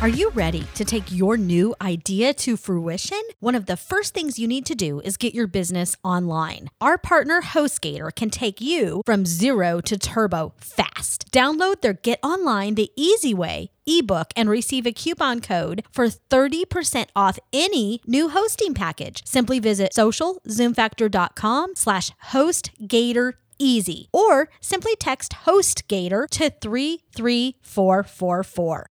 Are you ready to take your new idea to fruition? One of the first things you need to do is get your business online. Our partner HostGator can take you from zero to turbo fast. Download their Get Online the Easy Way ebook and receive a coupon code for 30% off any new hosting package. Simply visit socialzoomfactor.com slash hostgator easy or simply text hostgator to 33444.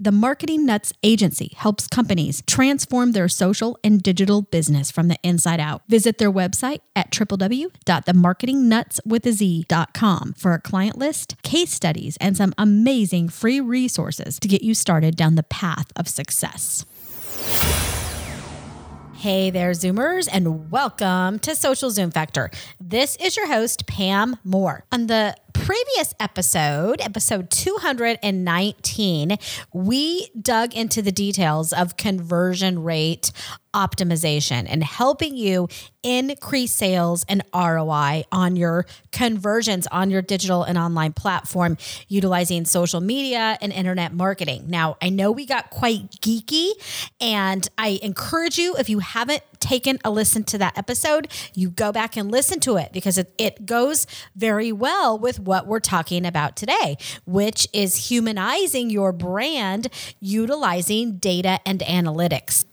The Marketing Nutz Agency helps companies transform their social and digital business from the inside out. Visit their website at www.themarketingnutswithaz.com for a client list, case studies, and some amazing free resources to get you started down the path of success. Hey there, Zoomers, and welcome to Social Zoom Factor. This is your host, Pam Moore. On the previous episode, episode 219, we dug into the details of conversion rate optimization and helping you increase sales and ROI on your conversions on your digital and online platform utilizing social media and internet marketing. Now, I know we got quite geeky, and I encourage you if you haven't taken a listen to that episode, you go back and listen to it because it, it goes very well with what we're talking about today, which is humanizing your brand utilizing data and analytics.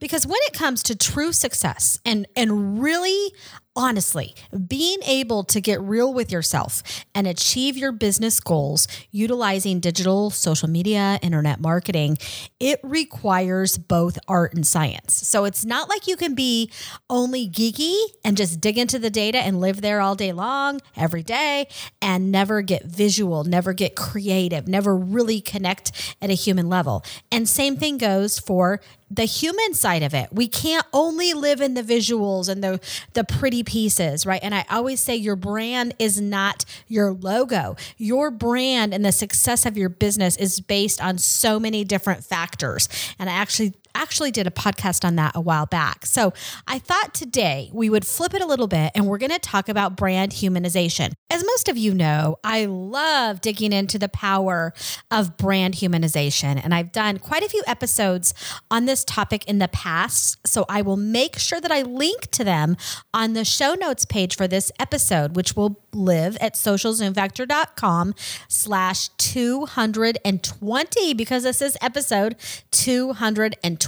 Because when it comes to true success and and really honestly, being able to get real with yourself and achieve your business goals utilizing digital, social media, internet marketing, it requires both art and science. So it's not like you can be only geeky and just dig into the data and live there all day long, every day, and never get visual, never get creative, never really connect at a human level. And same thing goes for the human side of it. We can't only live in the visuals and the the pretty pieces, right? And I always say your brand is not your logo. Your brand and the success of your business is based on so many different factors. And I actually actually did a podcast on that a while back. So I thought today we would flip it a little bit and we're going to talk about brand humanization. As most of you know, I love digging into the power of brand humanization. And I've done quite a few episodes on this topic in the past. So I will make sure that I link to them on the show notes page for this episode, which will live at socialzoomfactor.com slash 220 because this is episode 220.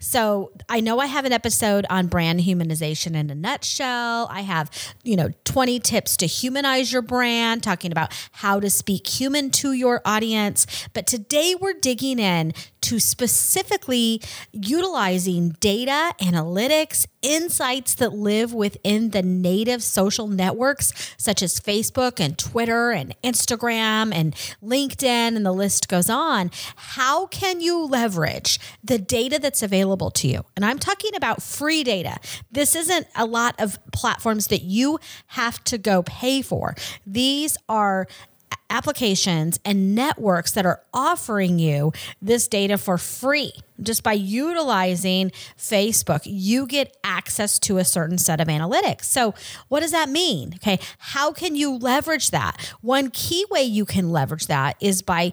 So I know I have an episode on brand humanization in a nutshell. I have, you know, 20 tips to humanize your brand, talking about how to speak human to your audience. But today we're digging in to specifically utilizing data, analytics, insights that live within the native social networks such as Facebook and Twitter and Instagram and LinkedIn, and the list goes on. How can you leverage the data that's available to you? And I'm talking about free data. This isn't a lot of platforms that you have to go pay for. These are applications and networks that are offering you this data for free. Just by utilizing Facebook, you get access to a certain set of analytics. So, what does that mean? Okay, how can you leverage that? One key way you can leverage that is by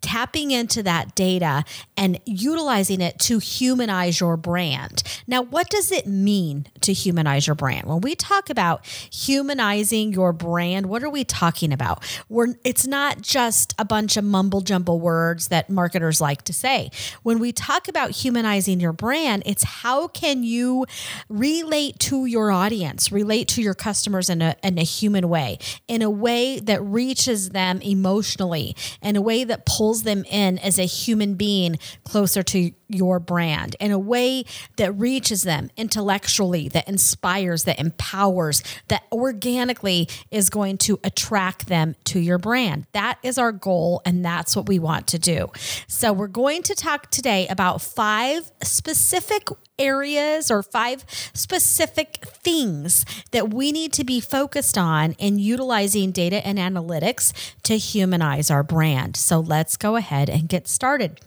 tapping into that data and utilizing it to humanize your brand. Now, what does it mean to humanize your brand? When we talk about humanizing your brand, what are we talking about? We're, it's not just a bunch of mumble jumble words that marketers like to say. When we talk about humanizing your brand, it's how can you relate to your audience, relate to your customers in a, in a human way, in a way that reaches them emotionally, in a way that pulls them in as a human being closer to your brand in a way that reaches them intellectually, that inspires, that empowers, that organically is going to attract them to your brand. That is our goal, and that's what we want to do. So, we're going to talk today about five specific areas or five specific things that we need to be focused on in utilizing data and analytics to humanize our brand. So let's go ahead and get started.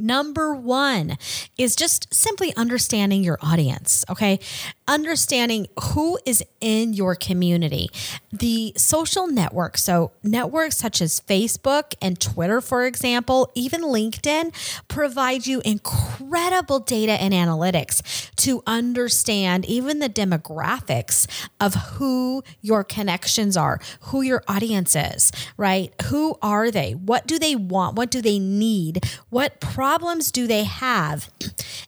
Number one is just simply understanding your audience, okay? Understanding who is in your community. The social networks, so networks such as Facebook and Twitter, for example, even LinkedIn, provide you incredible data and analytics to understand even the demographics of who your connections are, who your audience is, right? Who are they? What do they want? What do they need? What problems do they have?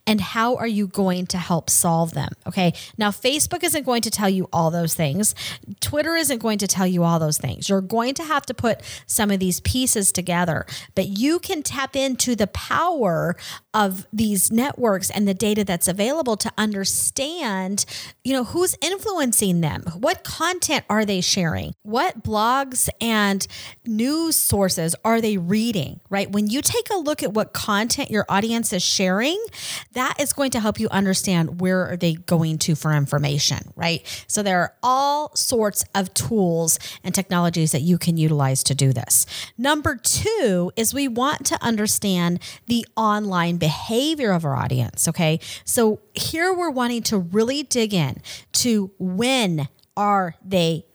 And how are you going to help solve them? Okay. Now, Facebook isn't going to tell you all those things. Twitter isn't going to tell you all those things. You're going to have to put some of these pieces together, but you can tap into the power of these networks and the data that's available to understand, you know, who's influencing them. What content are they sharing? What blogs and news sources are they reading, right? When you take a look at what content your audience is sharing, that is going to help you understand where are they going to for information, right? So there are all sorts of tools and technologies that you can utilize to do this. Number 2 is we want to understand the online behavior of our audience, okay? So here we're wanting to really dig in to when are they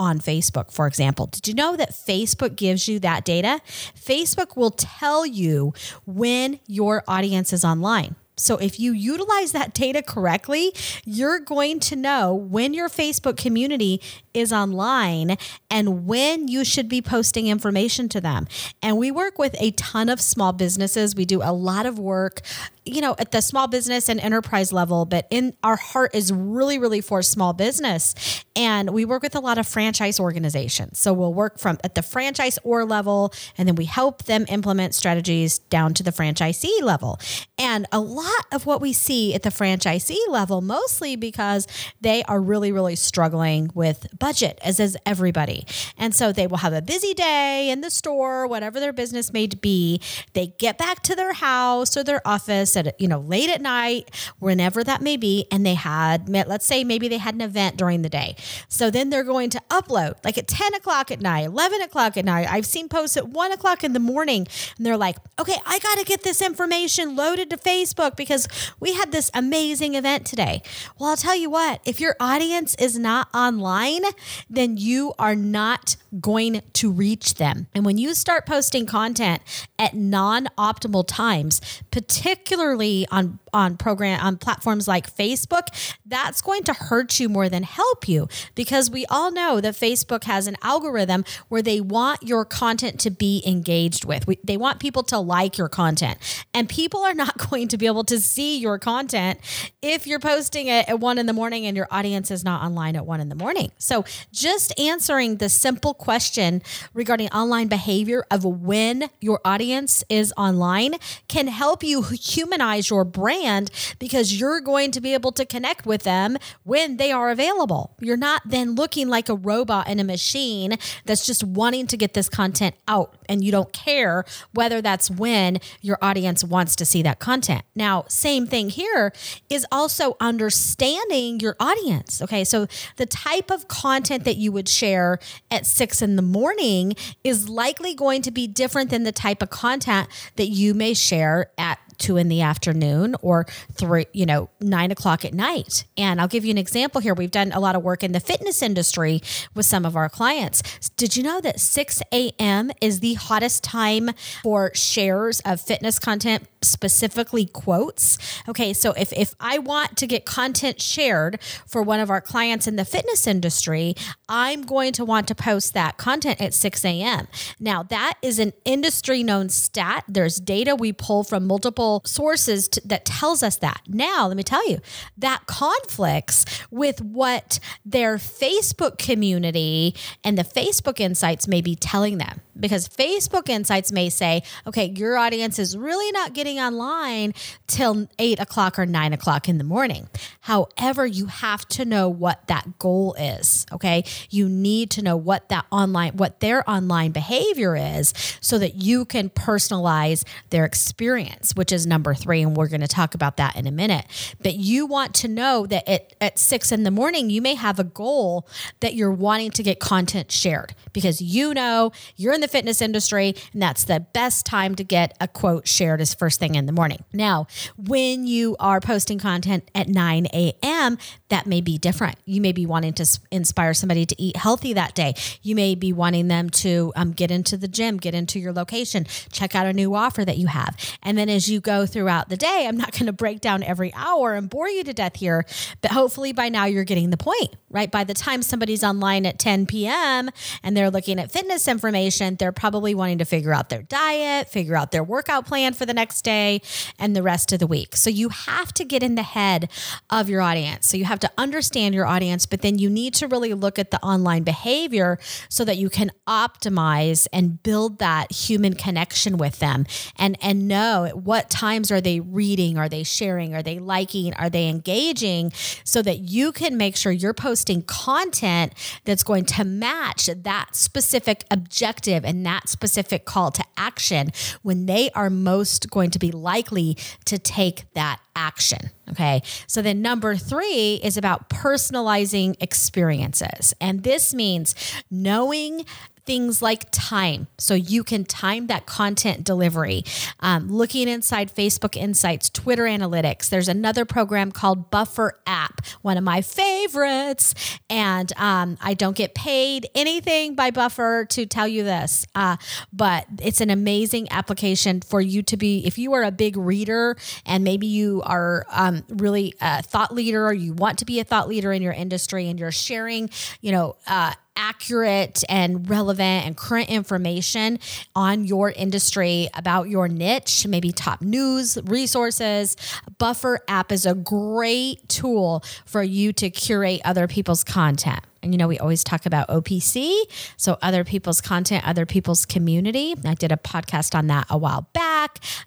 on Facebook, for example. Did you know that Facebook gives you that data? Facebook will tell you when your audience is online. So if you utilize that data correctly, you're going to know when your Facebook community is online and when you should be posting information to them. And we work with a ton of small businesses. We do a lot of work, you know, at the small business and enterprise level, but in our heart is really, really for small business. And we work with a lot of franchise organizations. So we'll work from at the franchisor level, and then we help them implement strategies down to the franchisee level. And a lot of what we see at the franchisee level, mostly because they are really, really struggling with budget, as is everybody. And so they will have a busy day in the store, whatever their business may be. They get back to their house or their office at, you know, late at night, whenever that may be. And they had, let's say maybe they had an event during the day. So then they're going to upload like at 10 o'clock at night, 11 o'clock at night. I've seen posts at one o'clock in the morning and they're like, okay, I got to get this information loaded to Facebook because we had this amazing event today. Well, I'll tell you what, if your audience is not online, then you are not going to reach them. And when you start posting content at non-optimal times, particularly on on program on platforms like Facebook, that's going to hurt you more than help you because we all know that Facebook has an algorithm where they want your content to be engaged with. We, they want people to like your content. And people are not going to be able to see your content if you're posting it at one in the morning and your audience is not online at one in the morning. So just answering the simple question regarding online behavior of when your audience is online can help you humanize your brand because you're going to be able to connect with them when they are available. You're not then looking like a robot in a machine that's just wanting to get this content out and you don't care whether that's when your audience wants to see that content. Now, same thing here is also understanding your audience. Okay. So the type of content that you would share at six in the morning is likely going to be different than the type of content that you may share at two in the afternoon or three, you know, nine o'clock at night. And I'll give you an example here. We've done a lot of work in the fitness industry with some of our clients. Did you know that 6 a.m. is the hottest time for shares of fitness content, specifically quotes? Okay, so if, if I want to get content shared for one of our clients in the fitness industry, I'm going to want to post that content at 6 a.m. Now, that is an industry known stat. There's data we pull from multiple sources to, that tells us that. Now, let me tell you, that conflicts with what their Facebook community and the Facebook insights may be telling them because Facebook insights may say, okay, your audience is really not getting online till eight o'clock or nine o'clock in the morning. However, you have to know what that goal is. Okay. You need to know what that online, what their online behavior is so that you can personalize their experience, which is number three. And we're going to talk about that in a minute. But you want to know that at, at six in the morning, you may have a goal that you're wanting to get content shared because you know you're in the fitness industry and that's the best time to get a quote shared is first thing in the morning. Now, when you are posting content at 9 a.m., that may be different. You may be wanting to inspire somebody to eat healthy that day. You may be wanting them to um, get into the gym, get into your location, check out a new offer that you have. And then as you go throughout the day, I'm not going to break down every hour and bore you to death here, but hopefully by now you're getting the point, right? By the time somebody's online at 10 p.m. and they're looking at fitness information, they're probably wanting to figure out their diet, figure out their workout plan for the next day and the rest of the week. So you have to get in the head of your audience. So you have to understand your audience, but then you need to really look at the online behavior so that you can optimize and build that human connection with them and and know at times are they reading, are they sharing, are they liking, are they engaging so that you can make sure you're posting content that's going to match that specific objective and that specific call to action when they are most going to be likely to take that action. Okay. So then number three is about personalizing experiences. And this means knowing things like time. So you can time that content delivery. Um, looking inside Facebook Insights, Twitter Analytics. There's another program called Buffer App, one of my favorites. And um, I don't get paid anything by Buffer to tell you this, uh, but it's an amazing application for you to be, if you are a big reader and maybe you are um, really a thought leader or you want to be a thought leader in your industry and you're sharing, you know, uh, accurate and relevant and current information on your industry about your niche, maybe top news, resources. Buffer app is a great tool for you to curate other people's content. And you know, we always talk about OPC, so other people's content, other people's community. I did a podcast on that a while back.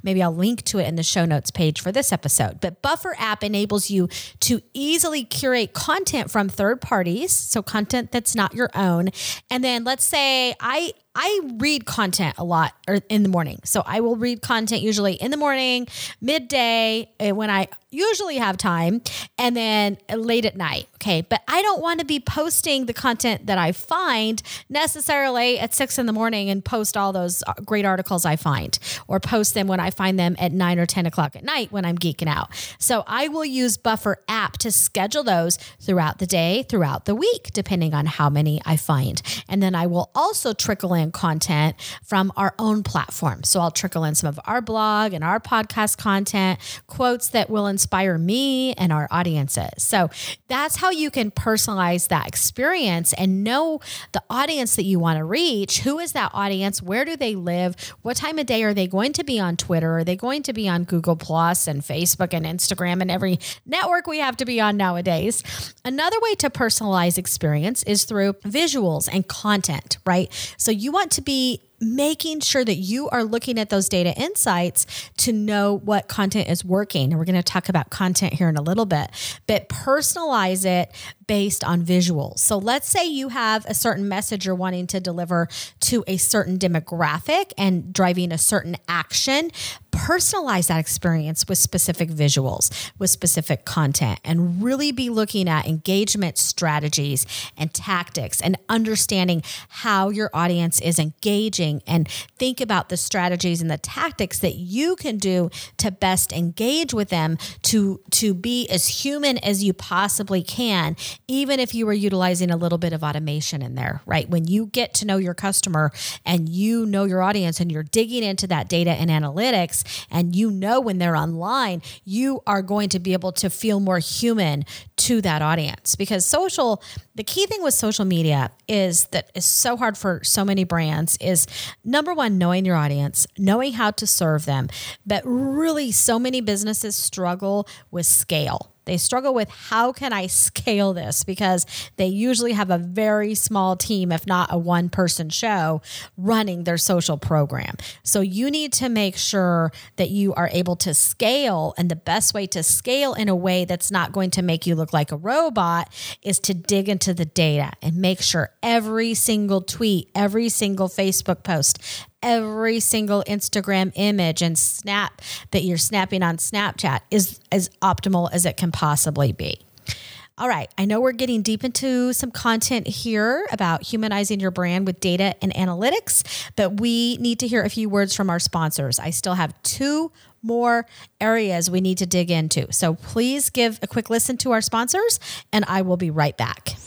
Maybe I'll link to it in the show notes page for this episode. But Buffer app enables you to easily curate content from third parties, so content that's not your own. And then let's say I I read content a lot or in the morning. So I will read content usually in the morning, midday, eh, when I usually have time, and then late at night. Okay. But I don't want to be posting the content that I find necessarily at six in the morning and post all those uh, great articles I find or post them when I find them at nine or 10 o'clock at night when I'm geeking out. So I will use Buffer app to schedule those throughout the day, throughout the week, depending on how many I find. And then I will also trickle in content from our own platform. So I'll trickle in some of our blog and our podcast content, quotes that will inspire me and our audiences. So that's how you can personalize that experience and know the audience that you want to reach. Who is that audience? Where do they live? What time of day are they going to be on Twitter? Are they going to be on Google Plus and Facebook and Instagram and every network we have to be on nowadays? Another way to personalize experience is through visuals and content, right? So you want to be making sure that you are looking at those data insights to know what content is working. And we're going to talk about content here in a little bit, but personalize it based on visuals. So let's say you have a certain message you're wanting to deliver to a certain demographic and driving a certain action. Personalize that experience with specific visuals, with specific content, and really be looking at engagement strategies and tactics and understanding how your audience is engaging and think about the strategies and the tactics that you can do to best engage with them to, to be as human as you possibly can even if you were utilizing a little bit of automation in there, right? When you get to know your customer and you know your audience and you're digging into that data and analytics and you know when they're online, you are going to be able to feel more human to that audience. Because social the key thing with social media is that is so hard for so many brands is number one knowing your audience knowing how to serve them. But really so many businesses struggle with scale they struggle with how can I scale this because they usually have a very small team, if not a one person show, running their social program. So you need to make sure that you are able to scale. And the best way to scale in a way that's not going to make you look like a robot is to dig into the data and make sure every single tweet, every single Facebook post, every single Instagram image and snap that you're snapping on Snapchat is as optimal as it can possibly be. All right, I know we're getting deep into some content here about humanizing your brand with data and analytics, but we need to hear a few words from our sponsors. I still have two more areas we need to dig into. So please give a quick listen to our sponsors, and I will be right back.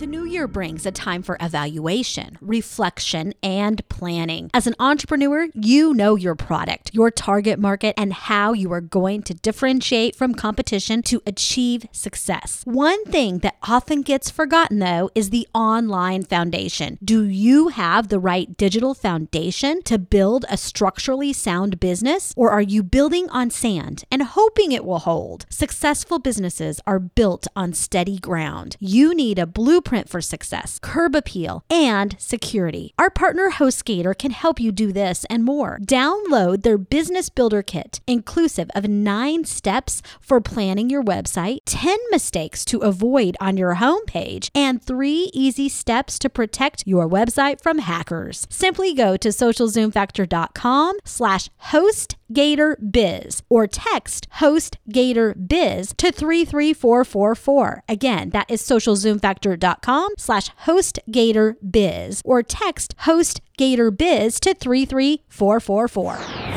The new year brings a time for evaluation, reflection, and planning. As an entrepreneur, you know your product, your target market, and how you are going to differentiate from competition to achieve success. One thing that often gets forgotten, though, is the online foundation. Do you have the right digital foundation to build a structurally sound business, or are you building on sand and hoping it will hold? Successful businesses are built on steady ground. You need a blueprint blueprint for success, curb appeal, and security. Our partner HostGator can help you do this and more. Download their Business Builder Kit, inclusive of nine steps for planning your website, 10 mistakes to avoid on your homepage, and three easy steps to protect your website from hackers. Simply go to socialzoomfactor.com slash host Gator Biz or text host Gator Biz to 33444. Again, that is socialzoomfactor.com slash host Gator Biz or text host Gator Biz to 33444.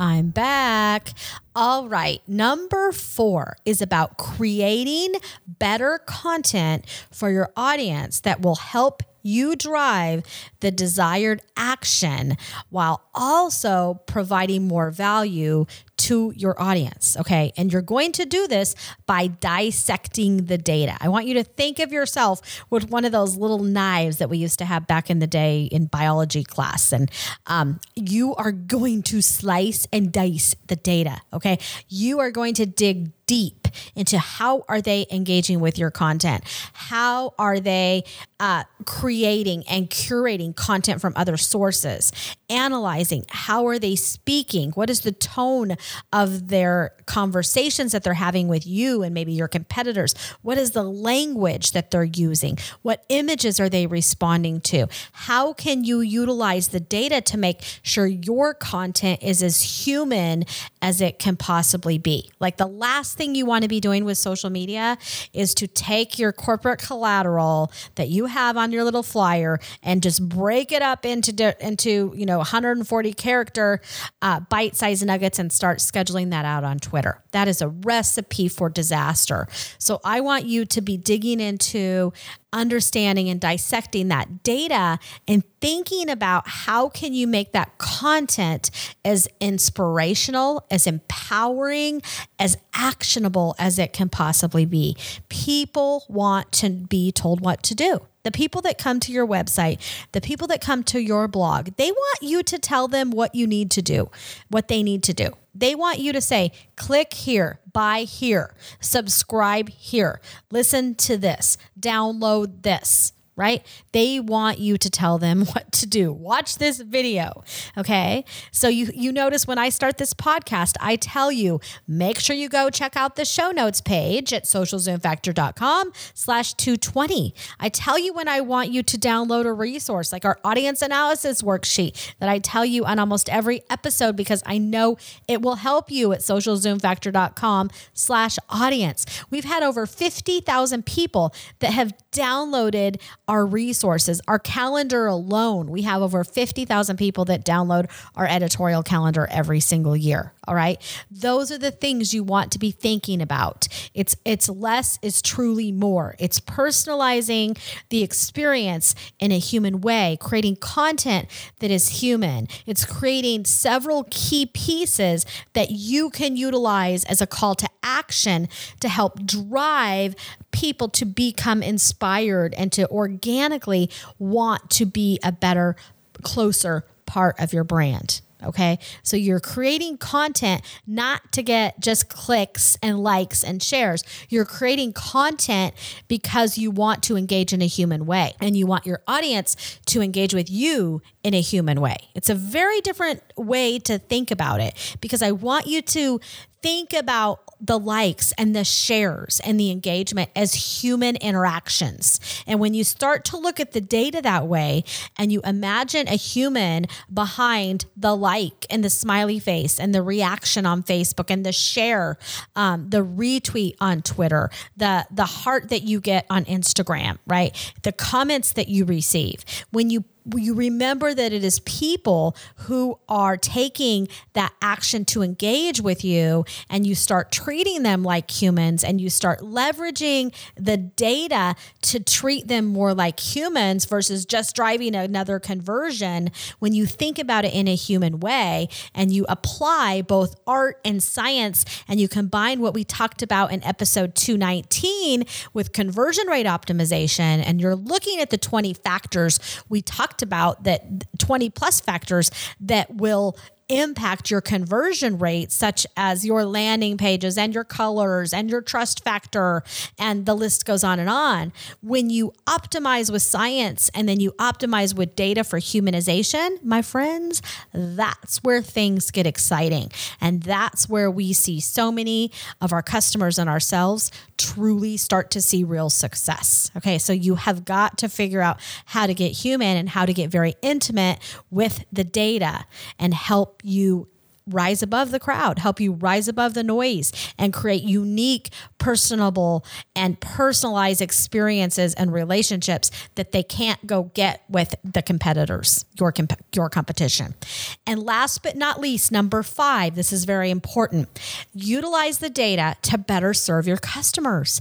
I'm back. All right. Number four is about creating better content for your audience that will help you drive the desired action while also providing more value to your audience. Okay. And you're going to do this by dissecting the data. I want you to think of yourself with one of those little knives that we used to have back in the day in biology class. And um, you are going to slice and dice the data. Okay. You are going to dig deep into how are they engaging with your content how are they uh, creating and curating content from other sources analyzing how are they speaking what is the tone of their conversations that they're having with you and maybe your competitors. What is the language that they're using? What images are they responding to? How can you utilize the data to make sure your content is as human as it can possibly be? Like the last thing you want to be doing with social media is to take your corporate collateral that you have on your little flyer and just break it up into into you know 140 character uh, bite-sized nuggets and start scheduling that out on Twitter. That is a recipe for disaster. So I want you to be digging into understanding and dissecting that data and thinking about how can you make that content as inspirational as empowering as actionable as it can possibly be people want to be told what to do the people that come to your website, the people that come to your blog, they want you to tell them what you need to do, what they need to do. They want you to say, click here, buy here, subscribe here, listen to this, download this right? They want you to tell them what to do. Watch this video. Okay. So you you notice when I start this podcast, I tell you, make sure you go check out the show notes page at socialzoomfactor.com slash 220. I tell you when I want you to download a resource like our audience analysis worksheet that I tell you on almost every episode because I know it will help you at socialzoomfactor.com slash audience. We've had over 50,000 people that have downloaded our resources, our calendar alone. We have over 50,000 people that download our editorial calendar every single year. All right. Those are the things you want to be thinking about. It's it's less is truly more. It's personalizing the experience in a human way, creating content that is human. It's creating several key pieces that you can utilize as a call to action to help drive people to become inspired and to organically want to be a better closer part of your brand. Okay. So you're creating content not to get just clicks and likes and shares. You're creating content because you want to engage in a human way and you want your audience to engage with you in a human way. It's a very different way to think about it because I want you to think about the likes and the shares and the engagement as human interactions. And when you start to look at the data that way and you imagine a human behind the like and the smiley face and the reaction on Facebook and the share, um, the retweet on Twitter, the, the heart that you get on Instagram, right? The comments that you receive. When you you remember that it is people who are taking that action to engage with you and you start treating them like humans and you start leveraging the data to treat them more like humans versus just driving another conversion. When you think about it in a human way and you apply both art and science and you combine what we talked about in episode 219 with conversion rate optimization and you're looking at the 20 factors we talked talked about that 20 plus factors that will impact your conversion rate, such as your landing pages and your colors and your trust factor, and the list goes on and on. When you optimize with science and then you optimize with data for humanization, my friends, that's where things get exciting. And that's where we see so many of our customers and ourselves truly start to see real success. Okay, so you have got to figure out how to get human and how to get very intimate with the data and help you rise above the crowd, help you rise above the noise, and create unique, personable, and personalized experiences and relationships that they can't go get with the competitors, your, comp- your competition. And last but not least, number five, this is very important utilize the data to better serve your customers.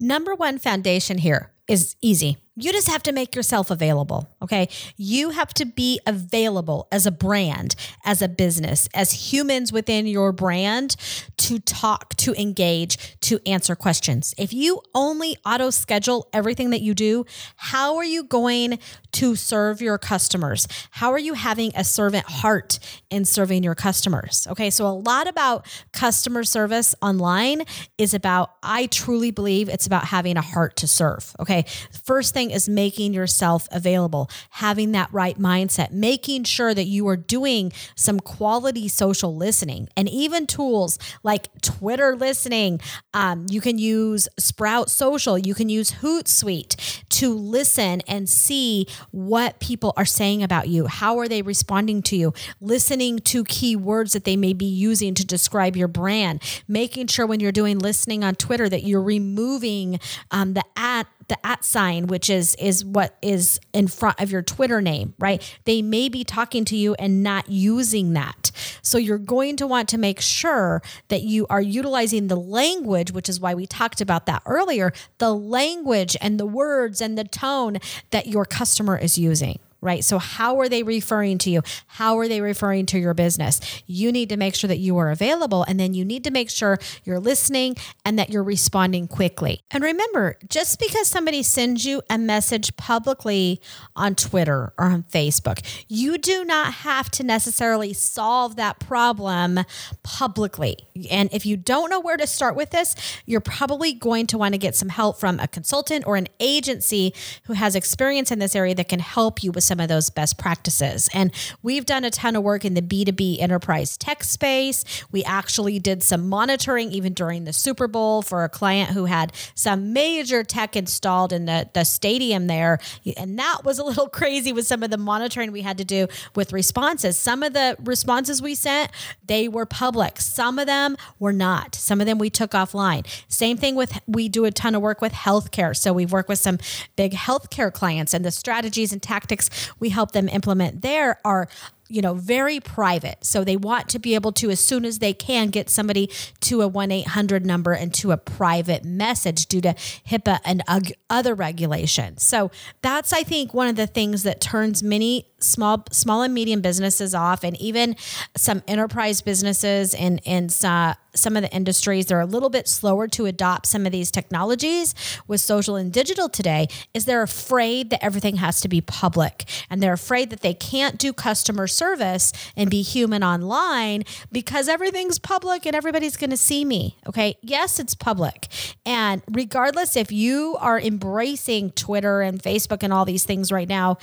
Number one foundation here is easy you just have to make yourself available. Okay. You have to be available as a brand, as a business, as humans within your brand to talk, to engage, to answer questions. If you only auto schedule everything that you do, how are you going to serve your customers? How are you having a servant heart in serving your customers? Okay. So, a lot about customer service online is about, I truly believe it's about having a heart to serve. Okay. First thing thing is making yourself available, having that right mindset, making sure that you are doing some quality social listening and even tools like Twitter listening. Um, you can use Sprout Social, you can use Hootsuite to listen and see what people are saying about you. How are they responding to you? Listening to keywords that they may be using to describe your brand, making sure when you're doing listening on Twitter that you're removing um, the at the at sign, which is is what is in front of your Twitter name, right? They may be talking to you and not using that. So you're going to want to make sure that you are utilizing the language, which is why we talked about that earlier, the language and the words and the tone that your customer is using right? So, how are they referring to you? How are they referring to your business? You need to make sure that you are available and then you need to make sure you're listening and that you're responding quickly. And remember, just because somebody sends you a message publicly on Twitter or on Facebook, you do not have to necessarily solve that problem publicly. And if you don't know where to start with this, you're probably going to want to get some help from a consultant or an agency who has experience in this area that can help you with some of those best practices. And we've done a ton of work in the B2B enterprise tech space. We actually did some monitoring even during the Super Bowl for a client who had some major tech installed in the, the stadium there. And that was a little crazy with some of the monitoring we had to do with responses. Some of the responses we sent, they were public. Some of them were not. Some of them we took offline. Same thing with, we do a ton of work with healthcare. So we've worked with some big healthcare clients and the strategies and tactics we help them implement there are you know, very private. So they want to be able to, as soon as they can, get somebody to a 1 800 number and to a private message due to HIPAA and other regulations. So that's, I think, one of the things that turns many small, small and medium businesses off, and even some enterprise businesses and, and uh, some of the industries that are a little bit slower to adopt some of these technologies with social and digital today is they're afraid that everything has to be public and they're afraid that they can't do customer service and be human online because everything's public and everybody's going to see me. Okay. Yes, it's public. And regardless if you are embracing Twitter and Facebook and all these things right now,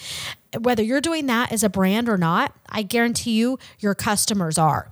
whether you're doing that as a brand or not, I guarantee you your customers are.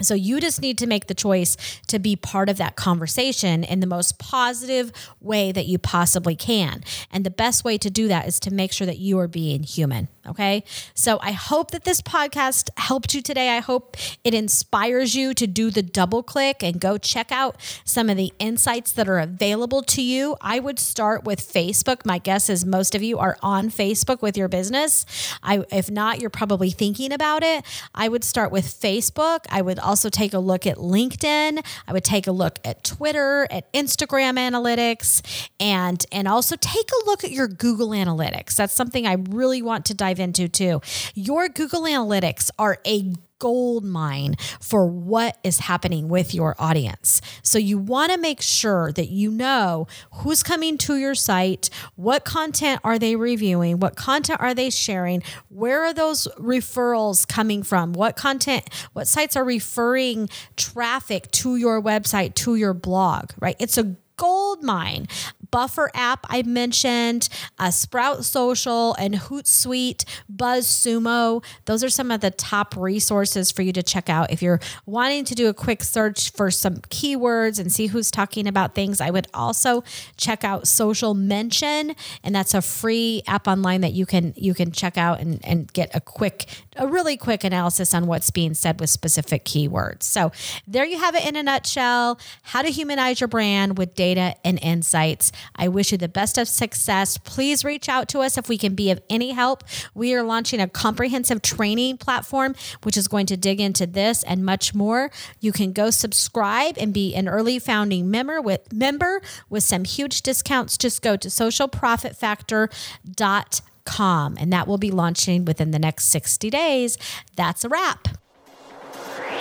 So you just need to make the choice to be part of that conversation in the most positive way that you possibly can. And the best way to do that is to make sure that you are being human. Okay. So I hope that this podcast helped you today. I hope it inspires you to do the double click and go check out some of the insights that are available to you. I would start with Facebook. My guess is most of you are on Facebook with your business. I, if not, you're probably thinking about it. I would start with Facebook. I would also take a look at LinkedIn. I would take a look at Twitter, at Instagram analytics, and, and also take a look at your Google Analytics. That's something I really want to dive into too. Your Google Analytics are a gold mine for what is happening with your audience. So you want to make sure that you know who's coming to your site, what content are they reviewing, what content are they sharing, where are those referrals coming from, what content, what sites are referring traffic to your website, to your blog, right? It's a gold mine. Buffer app I mentioned, uh, Sprout Social, and Hootsuite, BuzzSumo. Those are some of the top resources for you to check out if you're wanting to do a quick search for some keywords and see who's talking about things. I would also check out Social Mention, and that's a free app online that you can you can check out and, and get a quick, a really quick analysis on what's being said with specific keywords. So there you have it in a nutshell. How to humanize your brand with data and insights. I wish you the best of success. Please reach out to us if we can be of any help. We are launching a comprehensive training platform, which is going to dig into this and much more. You can go subscribe and be an early founding member with member with some huge discounts. Just go to socialprofitfactor.com and that will be launching within the next 60 days. That's a wrap.